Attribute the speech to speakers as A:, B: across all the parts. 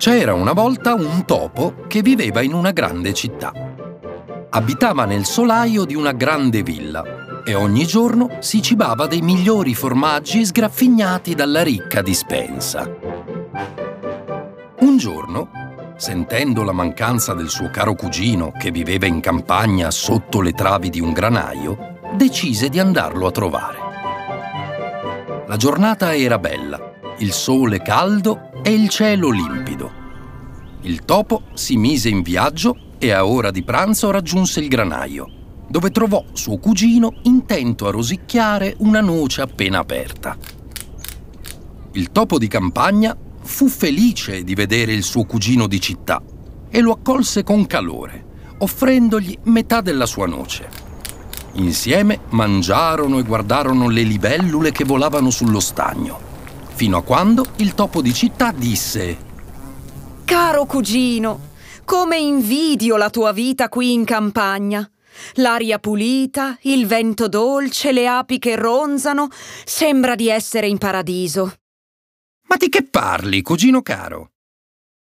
A: C'era una volta un topo che viveva in una grande città. Abitava nel solaio di una grande villa e ogni giorno si cibava dei migliori formaggi sgraffignati dalla ricca dispensa. Un giorno, sentendo la mancanza del suo caro cugino che viveva in campagna sotto le travi di un granaio, decise di andarlo a trovare. La giornata era bella, il sole caldo e il cielo limpido. Il topo si mise in viaggio e a ora di pranzo raggiunse il granaio, dove trovò suo cugino intento a rosicchiare una noce appena aperta. Il topo di campagna fu felice di vedere il suo cugino di città e lo accolse con calore, offrendogli metà della sua noce. Insieme mangiarono e guardarono le libellule che volavano sullo stagno fino a quando il topo di città disse
B: Caro cugino, come invidio la tua vita qui in campagna. L'aria pulita, il vento dolce, le api che ronzano, sembra di essere in paradiso.
A: Ma di che parli, cugino caro?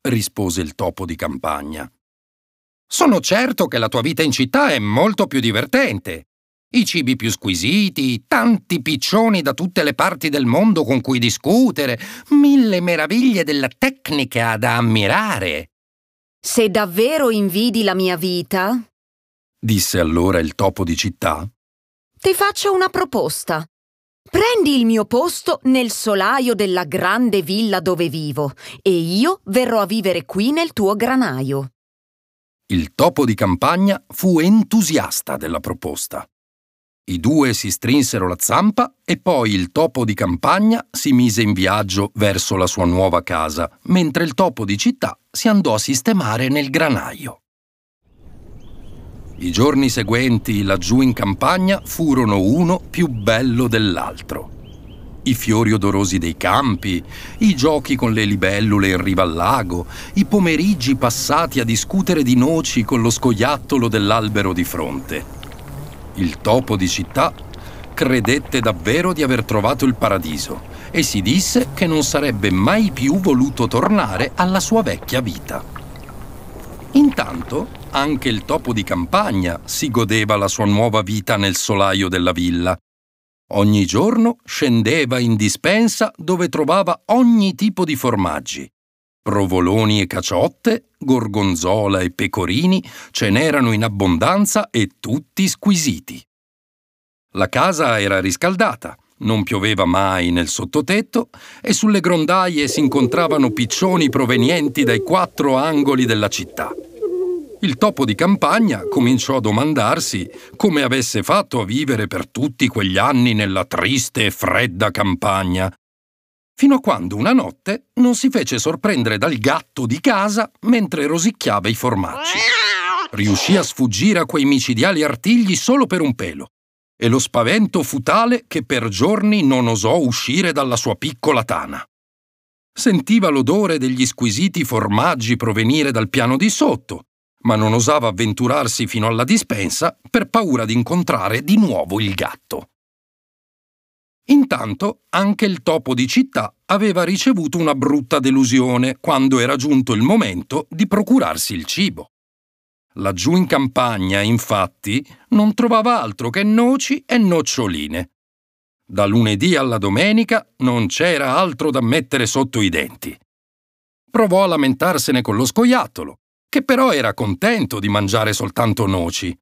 A: rispose il topo di campagna. Sono certo che la tua vita in città è molto più divertente i cibi più squisiti, tanti piccioni da tutte le parti del mondo con cui discutere, mille meraviglie della tecnica da ammirare.
B: Se davvero invidi la mia vita,
A: disse allora il topo di città,
B: ti faccio una proposta. Prendi il mio posto nel solaio della grande villa dove vivo e io verrò a vivere qui nel tuo granaio.
A: Il topo di campagna fu entusiasta della proposta. I due si strinsero la zampa e poi il topo di campagna si mise in viaggio verso la sua nuova casa, mentre il topo di città si andò a sistemare nel granaio. I giorni seguenti laggiù in campagna furono uno più bello dell'altro. I fiori odorosi dei campi, i giochi con le libellule in riva al lago, i pomeriggi passati a discutere di noci con lo scoiattolo dell'albero di fronte il topo di città credette davvero di aver trovato il paradiso e si disse che non sarebbe mai più voluto tornare alla sua vecchia vita. Intanto anche il topo di campagna si godeva la sua nuova vita nel solaio della villa. Ogni giorno scendeva in dispensa dove trovava ogni tipo di formaggi Provoloni e caciotte, gorgonzola e pecorini ce n'erano in abbondanza e tutti squisiti. La casa era riscaldata, non pioveva mai nel sottotetto e sulle grondaie si incontravano piccioni provenienti dai quattro angoli della città. Il topo di campagna cominciò a domandarsi come avesse fatto a vivere per tutti quegli anni nella triste e fredda campagna, fino a quando una notte non si fece sorprendere dal gatto di casa mentre rosicchiava i formaggi. Riuscì a sfuggire a quei micidiali artigli solo per un pelo e lo spavento fu tale che per giorni non osò uscire dalla sua piccola tana. Sentiva l'odore degli squisiti formaggi provenire dal piano di sotto, ma non osava avventurarsi fino alla dispensa per paura di incontrare di nuovo il gatto. Intanto anche il topo di città aveva ricevuto una brutta delusione quando era giunto il momento di procurarsi il cibo. Laggiù in campagna, infatti, non trovava altro che noci e noccioline. Da lunedì alla domenica non c'era altro da mettere sotto i denti. Provò a lamentarsene con lo scoiattolo, che però era contento di mangiare soltanto noci.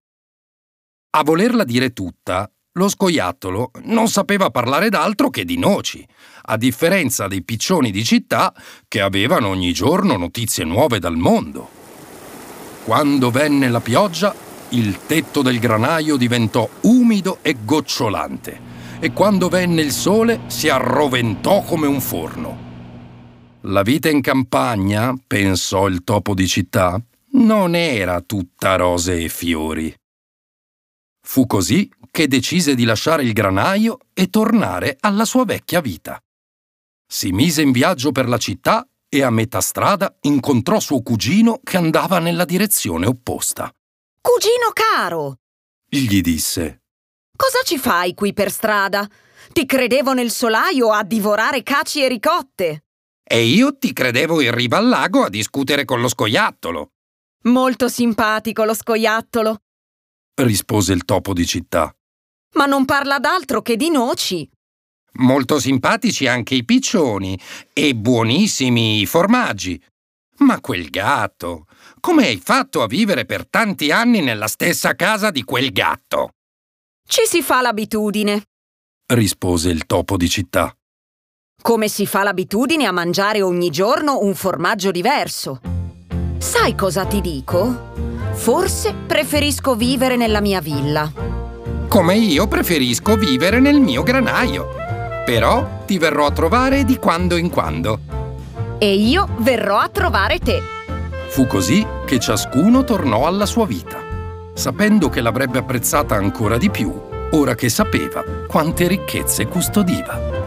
A: A volerla dire tutta, lo scoiattolo non sapeva parlare d'altro che di noci, a differenza dei piccioni di città che avevano ogni giorno notizie nuove dal mondo. Quando venne la pioggia, il tetto del granaio diventò umido e gocciolante e quando venne il sole si arroventò come un forno. La vita in campagna, pensò il topo di città, non era tutta rose e fiori. Fu così che decise di lasciare il granaio e tornare alla sua vecchia vita. Si mise in viaggio per la città e a metà strada incontrò suo cugino che andava nella direzione opposta.
B: Cugino caro!
A: gli disse.
B: Cosa ci fai qui per strada? Ti credevo nel solaio a divorare caci e ricotte.
A: E io ti credevo in riva al lago a discutere con lo scoiattolo.
B: Molto simpatico lo scoiattolo,
A: rispose il topo di città.
B: Ma non parla d'altro che di noci.
A: Molto simpatici anche i piccioni e buonissimi i formaggi. Ma quel gatto, come hai fatto a vivere per tanti anni nella stessa casa di quel gatto?
B: Ci si fa l'abitudine.
A: rispose il topo di città.
B: Come si fa l'abitudine a mangiare ogni giorno un formaggio diverso. Sai cosa ti dico? Forse preferisco vivere nella mia villa.
A: Come io preferisco vivere nel mio granaio. Però ti verrò a trovare di quando in quando.
B: E io verrò a trovare te.
A: Fu così che ciascuno tornò alla sua vita, sapendo che l'avrebbe apprezzata ancora di più, ora che sapeva quante ricchezze custodiva.